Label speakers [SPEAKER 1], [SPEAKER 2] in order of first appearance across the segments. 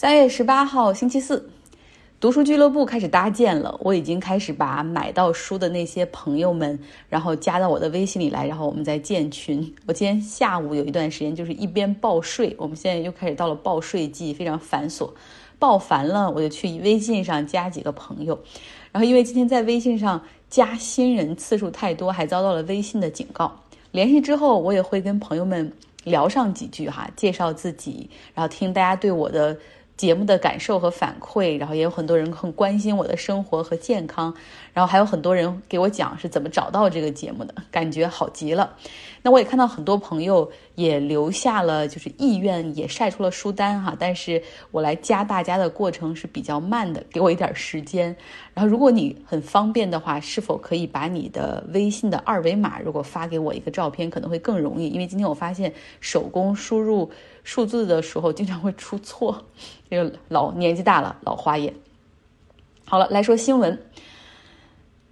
[SPEAKER 1] 三月十八号星期四，读书俱乐部开始搭建了。我已经开始把买到书的那些朋友们，然后加到我的微信里来，然后我们再建群。我今天下午有一段时间就是一边报税，我们现在又开始到了报税季，非常繁琐。报烦了，我就去微信上加几个朋友。然后因为今天在微信上加新人次数太多，还遭到了微信的警告。联系之后，我也会跟朋友们聊上几句哈，介绍自己，然后听大家对我的。节目的感受和反馈，然后也有很多人很关心我的生活和健康，然后还有很多人给我讲是怎么找到这个节目的，感觉好极了。那我也看到很多朋友也留下了就是意愿，也晒出了书单哈。但是我来加大家的过程是比较慢的，给我一点时间。然后如果你很方便的话，是否可以把你的微信的二维码如果发给我一个照片，可能会更容易。因为今天我发现手工输入数字的时候经常会出错，这个老年纪大了老花眼。好了，来说新闻。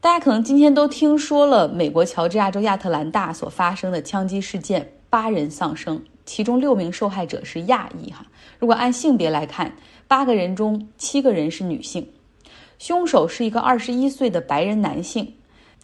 [SPEAKER 1] 大家可能今天都听说了美国乔治亚州亚特兰大所发生的枪击事件，八人丧生，其中六名受害者是亚裔。哈，如果按性别来看，八个人中七个人是女性，凶手是一个二十一岁的白人男性。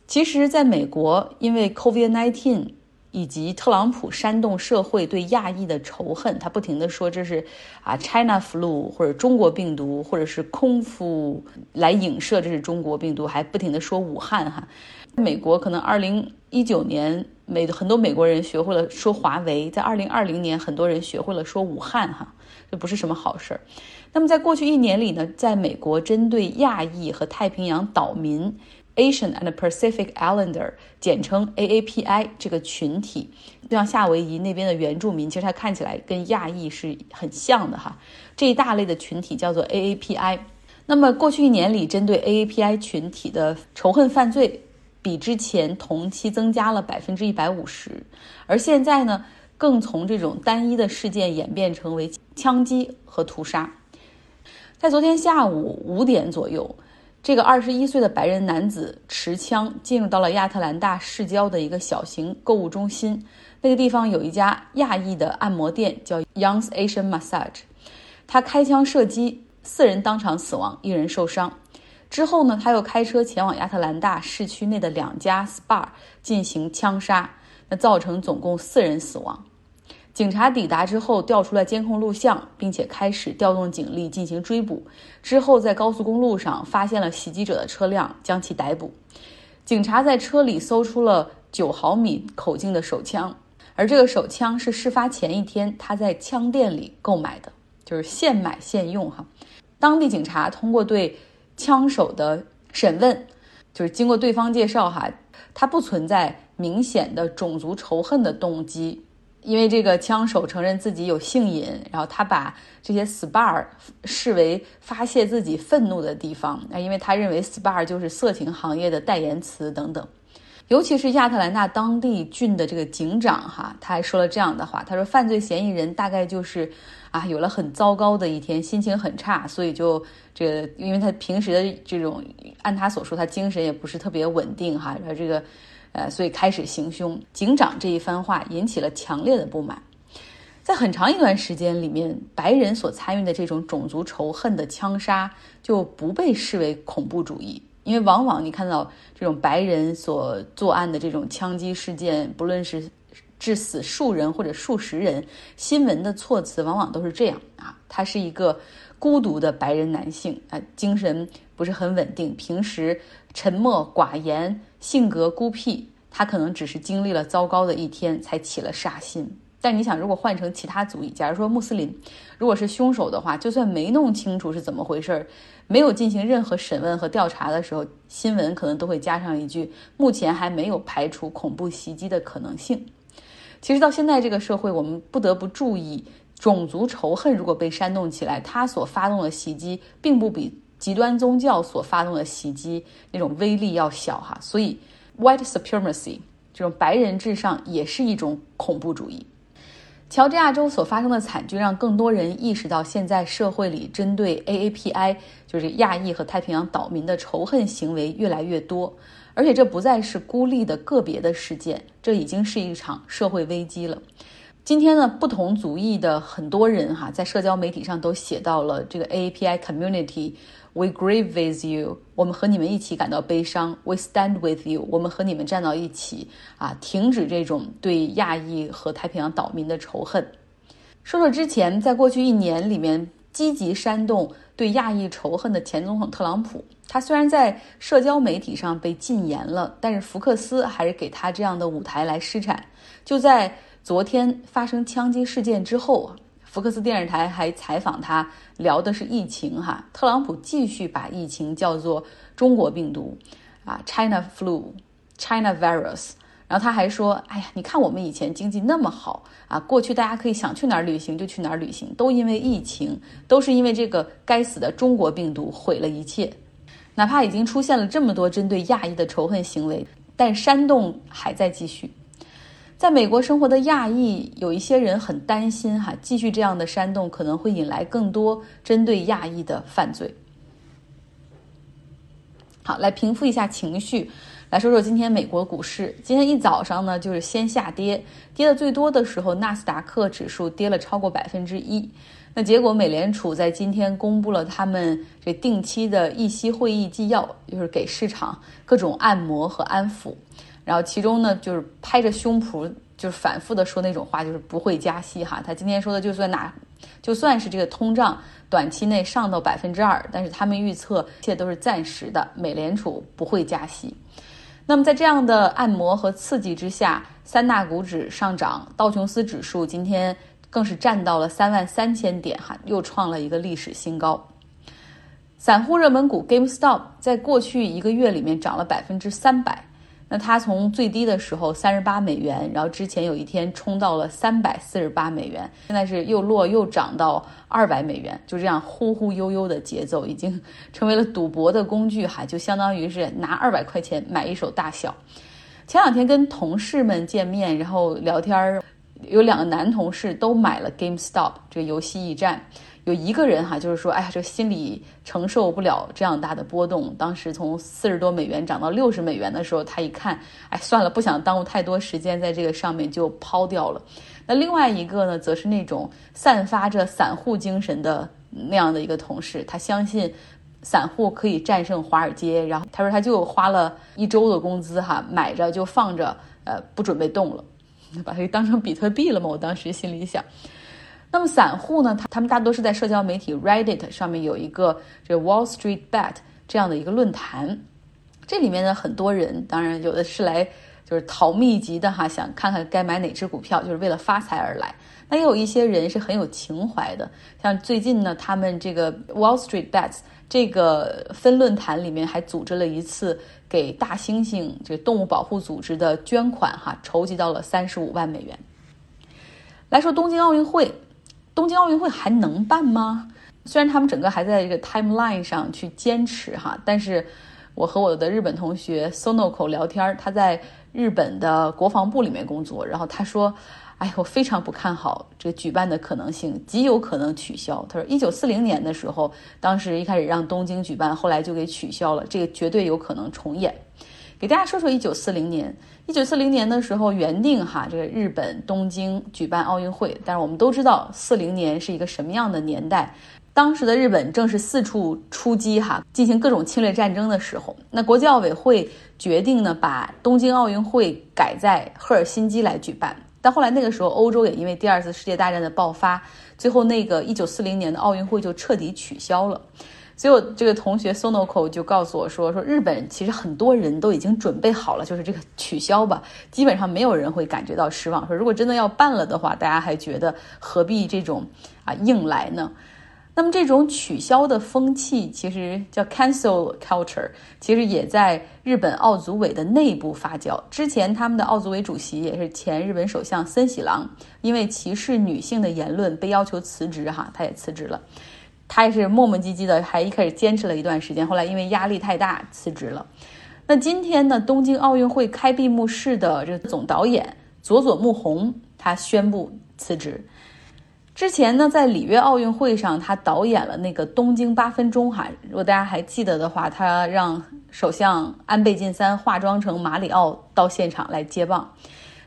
[SPEAKER 1] 其实，在美国，因为 COVID-19。以及特朗普煽动社会对亚裔的仇恨，他不停的说这是啊 China flu 或者中国病毒，或者是空腹来影射这是中国病毒，还不停的说武汉哈。美国可能二零一九年美很多美国人学会了说华为，在二零二零年很多人学会了说武汉哈，这不是什么好事儿。那么在过去一年里呢，在美国针对亚裔和太平洋岛民。Asian and Pacific Islander，简称 AAPI 这个群体，就像夏威夷那边的原住民，其实它看起来跟亚裔是很像的哈。这一大类的群体叫做 AAPI。那么过去一年里，针对 AAPI 群体的仇恨犯罪比之前同期增加了百分之一百五十，而现在呢，更从这种单一的事件演变成为枪击和屠杀。在昨天下午五点左右。这个二十一岁的白人男子持枪进入到了亚特兰大市郊的一个小型购物中心，那个地方有一家亚裔的按摩店，叫 Young's Asian Massage。他开枪射击，四人当场死亡，一人受伤。之后呢，他又开车前往亚特兰大市区内的两家 SPA 进行枪杀，那造成总共四人死亡。警察抵达之后，调出了监控录像，并且开始调动警力进行追捕。之后，在高速公路上发现了袭击者的车辆，将其逮捕。警察在车里搜出了九毫米口径的手枪，而这个手枪是事发前一天他在枪店里购买的，就是现买现用哈。当地警察通过对枪手的审问，就是经过对方介绍哈，他不存在明显的种族仇恨的动机。因为这个枪手承认自己有性瘾，然后他把这些 SPA 视为发泄自己愤怒的地方啊，因为他认为 SPA 就是色情行业的代言词等等。尤其是亚特兰大当地郡的这个警长哈，他还说了这样的话，他说犯罪嫌疑人大概就是啊有了很糟糕的一天，心情很差，所以就这个，因为他平时的这种，按他所说，他精神也不是特别稳定哈，然后这个。呃，所以开始行凶。警长这一番话引起了强烈的不满。在很长一段时间里面，白人所参与的这种种族仇恨的枪杀就不被视为恐怖主义，因为往往你看到这种白人所作案的这种枪击事件，不论是致死数人或者数十人，新闻的措辞往往都是这样啊，他是一个孤独的白人男性啊，精神不是很稳定，平时沉默寡言。性格孤僻，他可能只是经历了糟糕的一天才起了杀心。但你想，如果换成其他族裔，假如说穆斯林，如果是凶手的话，就算没弄清楚是怎么回事儿，没有进行任何审问和调查的时候，新闻可能都会加上一句：目前还没有排除恐怖袭击的可能性。其实到现在这个社会，我们不得不注意，种族仇恨如果被煽动起来，他所发动的袭击并不比。极端宗教所发动的袭击那种威力要小哈，所以 white supremacy 这种白人至上也是一种恐怖主义。乔治亚州所发生的惨剧让更多人意识到，现在社会里针对 AAPI 就是亚裔和太平洋岛民的仇恨行为越来越多，而且这不再是孤立的个别的事件，这已经是一场社会危机了。今天呢，不同族裔的很多人哈，在社交媒体上都写到了这个 AAPI community。We grieve with you，我们和你们一起感到悲伤。We stand with you，我们和你们站到一起啊！停止这种对亚裔和太平洋岛民的仇恨。说说之前，在过去一年里面积极煽动对亚裔仇恨的前总统特朗普，他虽然在社交媒体上被禁言了，但是福克斯还是给他这样的舞台来施展。就在昨天发生枪击事件之后啊。福克斯电视台还采访他，聊的是疫情哈。特朗普继续把疫情叫做中国病毒，啊，China flu，China virus。然后他还说，哎呀，你看我们以前经济那么好啊，过去大家可以想去哪儿旅行就去哪儿旅行，都因为疫情，都是因为这个该死的中国病毒毁了一切。哪怕已经出现了这么多针对亚裔的仇恨行为，但煽动还在继续。在美国生活的亚裔有一些人很担心，哈，继续这样的煽动可能会引来更多针对亚裔的犯罪。好，来平复一下情绪，来说说今天美国股市。今天一早上呢，就是先下跌，跌的最多的时候，纳斯达克指数跌了超过百分之一。那结果，美联储在今天公布了他们这定期的议息会议纪要，就是给市场各种按摩和安抚。然后其中呢，就是拍着胸脯，就是反复的说那种话，就是不会加息哈。他今天说的，就算哪，就算是这个通胀短期内上到百分之二，但是他们预测一切都是暂时的，美联储不会加息。那么在这样的按摩和刺激之下，三大股指上涨，道琼斯指数今天更是站到了三万三千点哈，又创了一个历史新高。散户热门股 GameStop 在过去一个月里面涨了百分之三百。那它从最低的时候三十八美元，然后之前有一天冲到了三百四十八美元，现在是又落又涨到二百美元，就这样忽忽悠悠的节奏，已经成为了赌博的工具哈，就相当于是拿二百块钱买一手大小。前两天跟同事们见面，然后聊天儿，有两个男同事都买了 GameStop 这个游戏驿站。有一个人哈，就是说，哎呀，这心里承受不了这样大的波动。当时从四十多美元涨到六十美元的时候，他一看，哎，算了，不想耽误太多时间在这个上面，就抛掉了。那另外一个呢，则是那种散发着散户精神的那样的一个同事，他相信散户可以战胜华尔街。然后他说，他就花了一周的工资哈，买着就放着，呃，不准备动了，把它当成比特币了吗？我当时心里想。那么散户呢？他他们大多是在社交媒体 Reddit 上面有一个这 Wall Street Bet 这样的一个论坛，这里面呢很多人，当然有的是来就是淘秘籍的哈，想看看该买哪只股票，就是为了发财而来。那也有一些人是很有情怀的，像最近呢，他们这个 Wall Street Bets 这个分论坛里面还组织了一次给大猩猩这动物保护组织的捐款哈，筹集到了三十五万美元。来说东京奥运会。东京奥运会还能办吗？虽然他们整个还在这个 timeline 上去坚持哈，但是我和我的日本同学 Sonoko 聊天，他在日本的国防部里面工作，然后他说：“哎，我非常不看好这个举办的可能性，极有可能取消。”他说：“一九四零年的时候，当时一开始让东京举办，后来就给取消了，这个绝对有可能重演。”给大家说说一九四零年。一九四零年的时候，原定哈这个日本东京举办奥运会，但是我们都知道四零年是一个什么样的年代。当时的日本正是四处出击哈，进行各种侵略战争的时候。那国际奥委会决定呢，把东京奥运会改在赫尔辛基来举办。但后来那个时候，欧洲也因为第二次世界大战的爆发，最后那个一九四零年的奥运会就彻底取消了。所以，我这个同学 Sonoko 就告诉我说：“说日本其实很多人都已经准备好了，就是这个取消吧，基本上没有人会感觉到失望。说如果真的要办了的话，大家还觉得何必这种啊硬来呢？那么这种取消的风气，其实叫 cancel culture，其实也在日本奥组委的内部发酵。之前他们的奥组委主席也是前日本首相森喜朗，因为歧视女性的言论被要求辞职，哈，他也辞职了。”他也是磨磨唧唧的，还一开始坚持了一段时间，后来因为压力太大辞职了。那今天呢，东京奥运会开闭幕式的这个总导演佐佐木宏他宣布辞职。之前呢，在里约奥运会上，他导演了那个东京八分钟哈，如果大家还记得的话，他让首相安倍晋三化妆成马里奥到现场来接棒。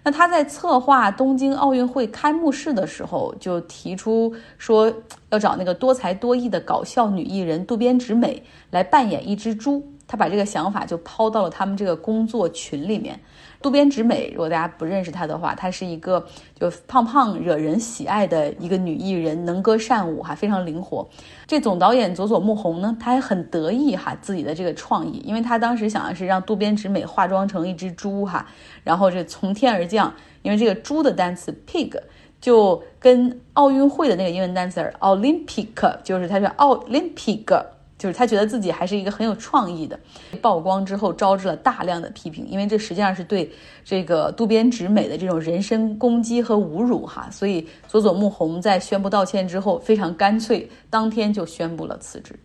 [SPEAKER 1] 那他在策划东京奥运会开幕式的时候，就提出说要找那个多才多艺的搞笑女艺人渡边直美来扮演一只猪。他把这个想法就抛到了他们这个工作群里面。渡边直美，如果大家不认识她的话，她是一个就胖胖惹人喜爱的一个女艺人，能歌善舞哈，非常灵活。这总导演佐佐木宏呢，他还很得意哈自己的这个创意，因为他当时想的是让渡边直美化妆成一只猪哈，然后这从天而降，因为这个猪的单词 pig 就跟奥运会的那个英文单词 Olympic 就是它是 Olympic。就是他觉得自己还是一个很有创意的，曝光之后招致了大量的批评，因为这实际上是对这个渡边直美的这种人身攻击和侮辱哈，所以佐佐木宏在宣布道歉之后非常干脆，当天就宣布了辞职。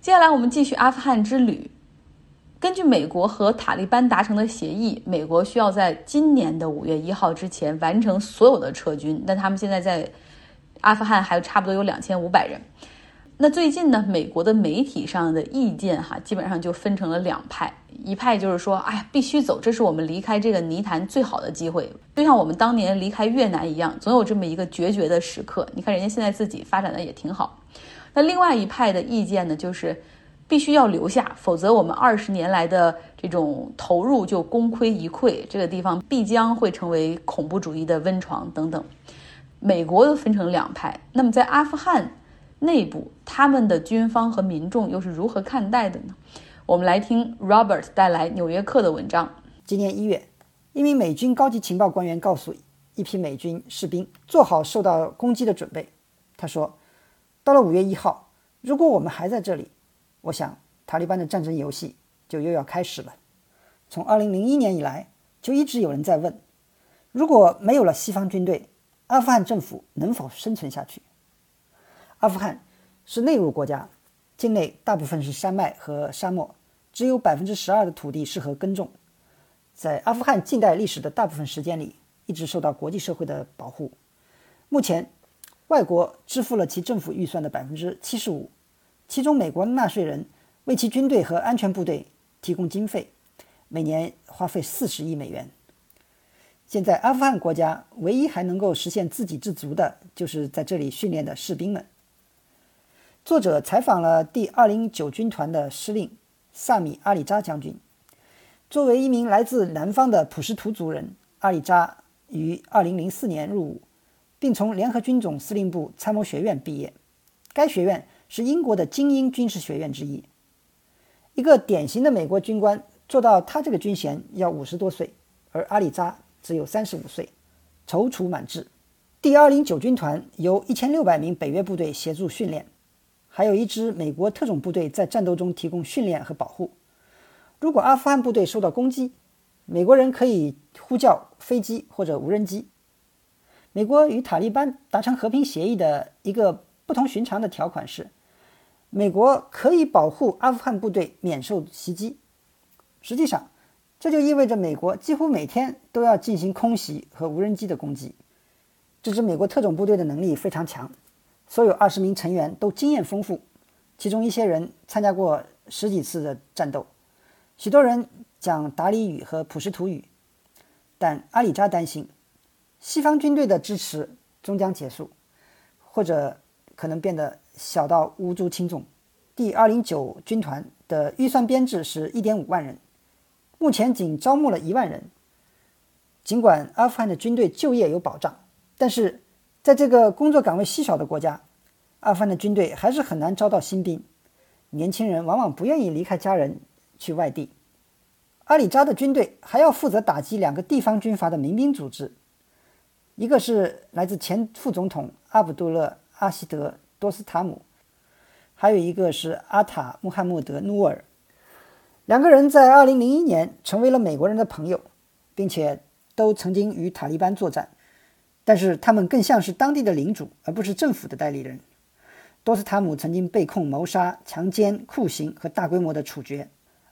[SPEAKER 1] 接下来我们继续阿富汗之旅，根据美国和塔利班达成的协议，美国需要在今年的五月一号之前完成所有的撤军，但他们现在在阿富汗还有差不多有两千五百人。那最近呢，美国的媒体上的意见哈，基本上就分成了两派。一派就是说，哎，必须走，这是我们离开这个泥潭最好的机会，就像我们当年离开越南一样，总有这么一个决绝的时刻。你看人家现在自己发展的也挺好。那另外一派的意见呢，就是必须要留下，否则我们二十年来的这种投入就功亏一篑，这个地方必将会成为恐怖主义的温床等等。美国又分成两派。那么在阿富汗。内部他们的军方和民众又是如何看待的呢？我们来听 Robert 带来《纽约客》的文章。
[SPEAKER 2] 今年一月，一名美军高级情报官员告诉一批美军士兵做好受到攻击的准备。他说：“到了五月一号，如果我们还在这里，我想塔利班的战争游戏就又要开始了。从二零零一年以来，就一直有人在问：如果没有了西方军队，阿富汗政府能否生存下去？”阿富汗是内陆国家，境内大部分是山脉和沙漠，只有百分之十二的土地适合耕种。在阿富汗近代历史的大部分时间里，一直受到国际社会的保护。目前，外国支付了其政府预算的百分之七十五，其中美国纳税人为其军队和安全部队提供经费，每年花费四十亿美元。现在，阿富汗国家唯一还能够实现自给自足的，就是在这里训练的士兵们。作者采访了第二零九军团的司令萨米阿里扎将军。作为一名来自南方的普什图族人，阿里扎于二零零四年入伍，并从联合军总司令部参谋学院毕业。该学院是英国的精英军事学院之一。一个典型的美国军官做到他这个军衔要五十多岁，而阿里扎只有三十五岁，踌躇满志。第二零九军团由一千六百名北约部队协助训练。还有一支美国特种部队在战斗中提供训练和保护。如果阿富汗部队受到攻击，美国人可以呼叫飞机或者无人机。美国与塔利班达成和平协议的一个不同寻常的条款是，美国可以保护阿富汗部队免受袭击。实际上，这就意味着美国几乎每天都要进行空袭和无人机的攻击。这支美国特种部队的能力非常强。所有二十名成员都经验丰富，其中一些人参加过十几次的战斗，许多人讲达里语和普什图语。但阿里扎担心，西方军队的支持终将结束，或者可能变得小到无足轻重。第二零九军团的预算编制是一点五万人，目前仅招募了一万人。尽管阿富汗的军队就业有保障，但是。在这个工作岗位稀少的国家，阿富汗的军队还是很难招到新兵。年轻人往往不愿意离开家人去外地。阿里扎的军队还要负责打击两个地方军阀的民兵组织，一个是来自前副总统阿卜杜勒·阿希德·多斯塔姆，还有一个是阿塔·穆罕默德·努尔。两个人在2001年成为了美国人的朋友，并且都曾经与塔利班作战。但是他们更像是当地的领主，而不是政府的代理人。多斯塔姆曾经被控谋杀、强奸、酷刑和大规模的处决。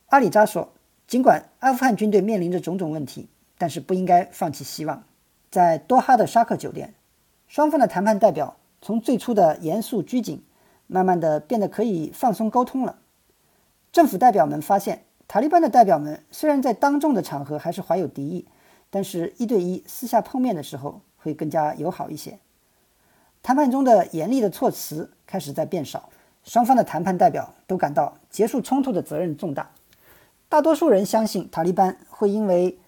[SPEAKER 2] 阿里扎说：“尽管阿富汗军队面临着种种问题，但是不应该放弃希望。”在多哈的沙克酒店，双方的谈判代表从最初的严肃拘谨，慢慢的变得可以放松沟通了。政府代表们发现，塔利班的代表们虽然在当众的场合还是怀有敌意。但是，一对一私下碰面的时候会更加友好一些。谈判中的严厉的措辞开始在变少，双方的谈判代表都感到结束冲突的责任重大。大多数人相信塔利班会因为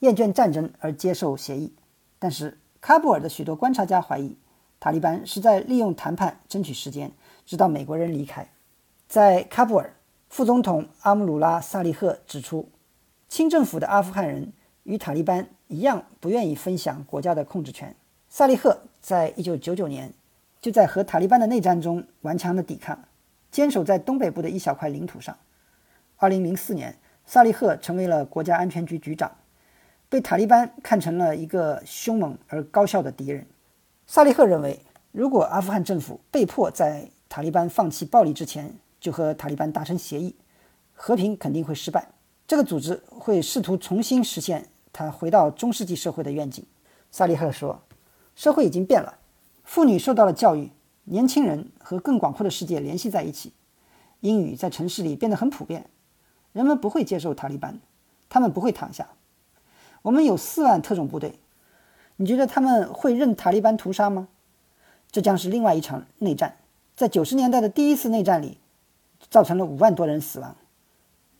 [SPEAKER 2] 厌倦战争而接受协议，但是喀布尔的许多观察家怀疑，塔利班是在利用谈判争取时间，直到美国人离开。在喀布尔，副总统阿姆鲁拉·萨利赫指出，清政府的阿富汗人与塔利班一样，不愿意分享国家的控制权。萨利赫在一九九九年就在和塔利班的内战中顽强的抵抗，坚守在东北部的一小块领土上。二零零四年。萨利赫成为了国家安全局局长，被塔利班看成了一个凶猛而高效的敌人。萨利赫认为，如果阿富汗政府被迫在塔利班放弃暴力之前就和塔利班达成协议，和平肯定会失败。这个组织会试图重新实现他回到中世纪社会的愿景。萨利赫说：“社会已经变了，妇女受到了教育，年轻人和更广阔的世界联系在一起，英语在城市里变得很普遍。”人们不会接受塔利班，他们不会躺下。我们有四万特种部队，你觉得他们会任塔利班屠杀吗？这将是另外一场内战。在九十年代的第一次内战里，造成了五万多人死亡。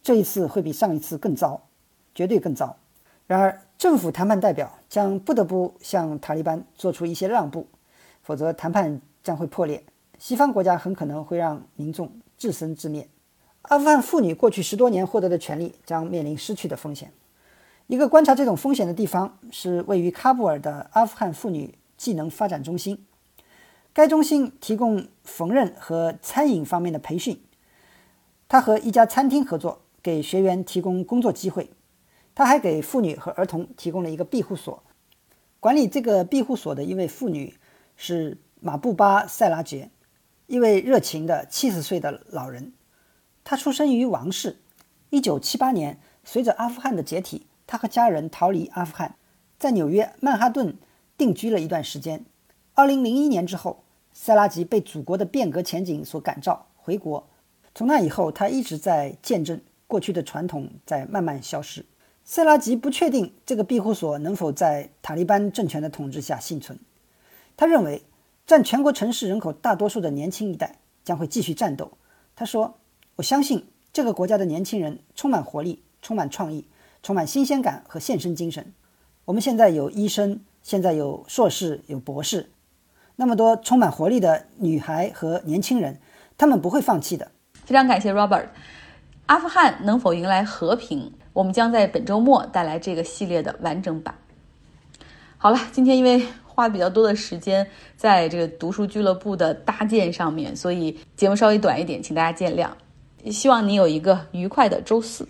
[SPEAKER 2] 这一次会比上一次更糟，绝对更糟。然而，政府谈判代表将不得不向塔利班做出一些让步，否则谈判将会破裂。西方国家很可能会让民众自生自灭。阿富汗妇女过去十多年获得的权利将面临失去的风险。一个观察这种风险的地方是位于喀布尔的阿富汗妇女技能发展中心。该中心提供缝纫和餐饮方面的培训。他和一家餐厅合作，给学员提供工作机会。他还给妇女和儿童提供了一个庇护所。管理这个庇护所的一位妇女是马布巴·塞拉杰，一位热情的七十岁的老人。他出生于王室。1978年，随着阿富汗的解体，他和家人逃离阿富汗，在纽约曼哈顿定居了一段时间。2001年之后，塞拉吉被祖国的变革前景所感召，回国。从那以后，他一直在见证过去的传统在慢慢消失。塞拉吉不确定这个庇护所能否在塔利班政权的统治下幸存。他认为，占全国城市人口大多数的年轻一代将会继续战斗。他说。我相信这个国家的年轻人充满活力、充满创意、充满新鲜感和献身精神。我们现在有医生，现在有硕士、有博士，那么多充满活力的女孩和年轻人，他们不会放弃的。
[SPEAKER 1] 非常感谢 Robert。阿富汗能否迎来和平？我们将在本周末带来这个系列的完整版。好了，今天因为花比较多的时间在这个读书俱乐部的搭建上面，所以节目稍微短一点，请大家见谅。希望你有一个愉快的周四。